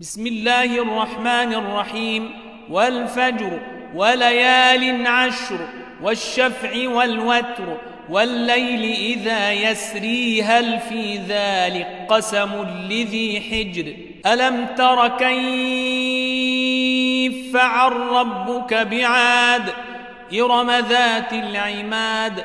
بسم الله الرحمن الرحيم. والفجر وليال عشر والشفع والوتر والليل إذا يسري هل في ذلك قسم لذي حجر؟ ألم تر كيف فعل ربك بعاد؟ إرم ذات العماد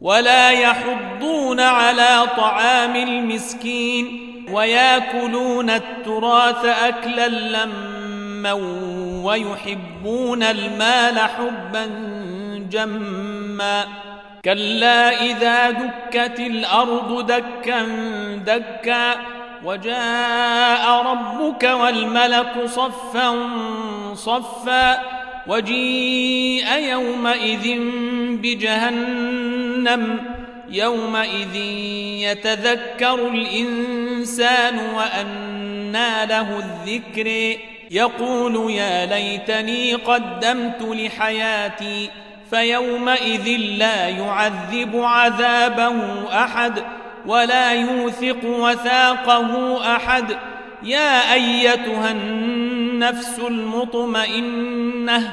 ولا يحضون على طعام المسكين وياكلون التراث أكلا لما ويحبون المال حبا جما كلا إذا دكت الأرض دكا دكا وجاء ربك والملك صفا صفا وجيء يومئذ بجهنم يومئذ يتذكر الإنسان وأنى له الذكر. يقول يا ليتني قدمت لحياتي فيومئذ لا يعذب عذابه أحد ولا يوثق وثاقه أحد. يا أيتها النفس المطمئنة